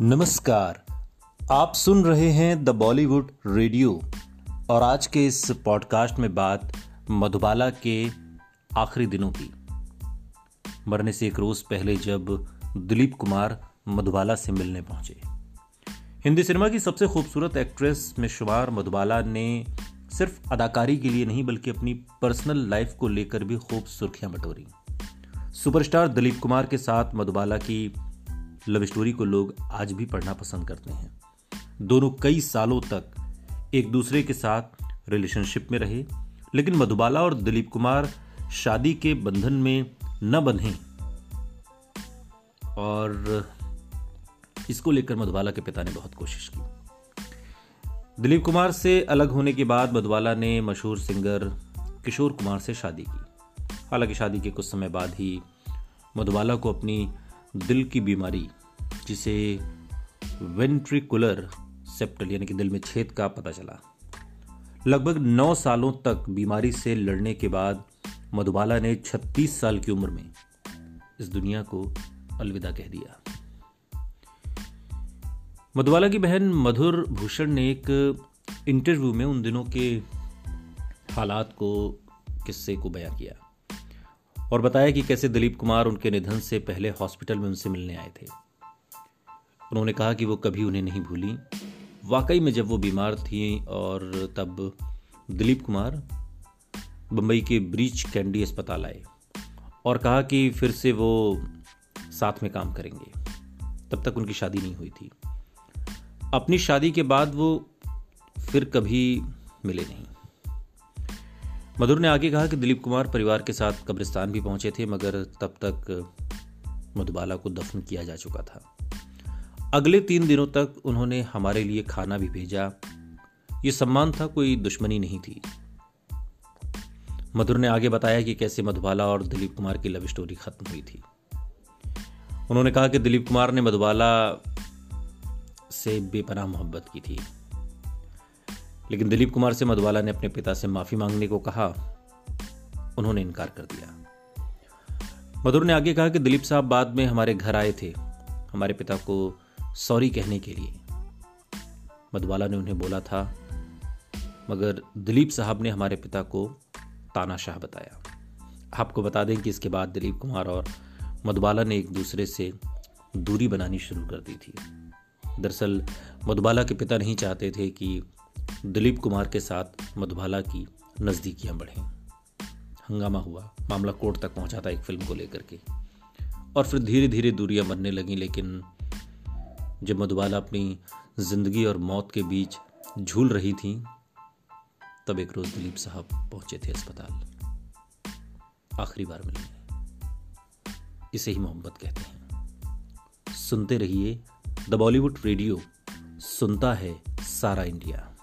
नमस्कार। आप सुन रहे हैं द बॉलीवुड रेडियो और आज के इस पॉडकास्ट में बात मधुबाला के आखिरी दिनों की। मरने से एक रोज पहले जब दिलीप कुमार मधुबाला से मिलने पहुँचे। हिंदी सिनेमा की सबसे खूबसूरत एक्ट्रेस में शुमार मधुबाला ने सिर्फ़ अदाकारी के लिए नहीं, बल्कि अपनी पर्सनल लाइफ को लेकर भी खूब सुर्खियाँ बटोरी। सुपरस्टार दिलीप कुमार के साथ मधुबाला की लव स्टोरी को लोग आज भी पढ़ना पसंद करते हैं। दोनों कई सालों तक एक दूसरे के साथ रिलेशनशिप में रहे, लेकिन मधुबाला और दिलीप कुमार शादी के बंधन में न बंधे। और इसको लेकर मधुबाला के पिता ने बहुत कोशिश की। दिलीप कुमार से अलग होने के बाद मधुबाला ने मशहूर सिंगर किशोर कुमार से शादी की। हालाँकि शादी के कुछ समय बाद ही मधुबाला को अपनी दिल की बीमारी जिसे वेंट्रिकुलर सेप्टल, यानी कि दिल में छेद का पता चला। लगभग नौ सालों तक बीमारी से लड़ने के बाद मधुबाला ने 36 साल की उम्र में इस दुनिया को अलविदा कह दिया। मधुबाला की बहन मधुर भूषण ने एक इंटरव्यू में उन दिनों के हालात को, किस्से को बयां किया और बताया कि कैसे दिलीप कुमार उनके निधन से पहले हॉस्पिटल में उनसे मिलने आए थे। उन्होंने कहा कि वो कभी उन्हें नहीं भूली। वाकई में जब वो बीमार थी और तब दिलीप कुमार बम्बई के ब्रीच कैंडी अस्पताल आए और कहा कि फिर से वो साथ में काम करेंगे। तब तक उनकी शादी नहीं हुई थी। अपनी शादी के बाद वो फिर कभी मिले नहीं। मधुर ने आगे कहा कि दिलीप कुमार परिवार के साथ कब्रिस्तान भी पहुँचे थे, मगर तब तक मधुबाला को दफन किया जा चुका था। अगले तीन दिनों तक उन्होंने हमारे लिए खाना भी भेजा। ये सम्मान था, कोई दुश्मनी नहीं थी। मधुर ने आगे बताया कि कैसे मधुबाला और दिलीप कुमार की लव स्टोरी खत्म हुई थी। उन्होंने कहा कि दिलीप कुमार ने मधुबाला से बेपनाह मोहब्बत की थी। लेकिन दिलीप कुमार से मधुबाला ने अपने पिता से माफ़ी मांगने को कहा। उन्होंने इनकार कर दिया। मधुर ने आगे कहा कि दिलीप साहब बाद में हमारे घर आए थे। हमारे पिता को सॉरी कहने के लिए। मधुबाला ने उन्हें बोला था, मगर दिलीप साहब ने हमारे पिता को तानाशाह बताया। आपको बता दें कि इसके बाद दिलीप कुमार और मधुबाला ने एक दूसरे से दूरी बनानी शुरू कर दी थी। दरअसल, मधुबाला के पिता नहीं चाहते थे कि दिलीप कुमार के साथ मधुबाला की नज़दीकियाँ बढ़ें। हंगामा हुआ, मामला कोर्ट तक पहुँचा था एक फ़िल्म को लेकर के। और फिर धीरे धीरे दूरियाँ बनने लगी, लेकिन जब मधुबाला अपनी ज़िंदगी और मौत के बीच झूल रही थी, तब एक रोज दिलीप साहब पहुँचे थे अस्पताल। आखिरी बार मिले। इसे ही मोहब्बत कहते हैं। सुनते रहिए द बॉलीवुड रेडियो, सुनता है सारा इंडिया।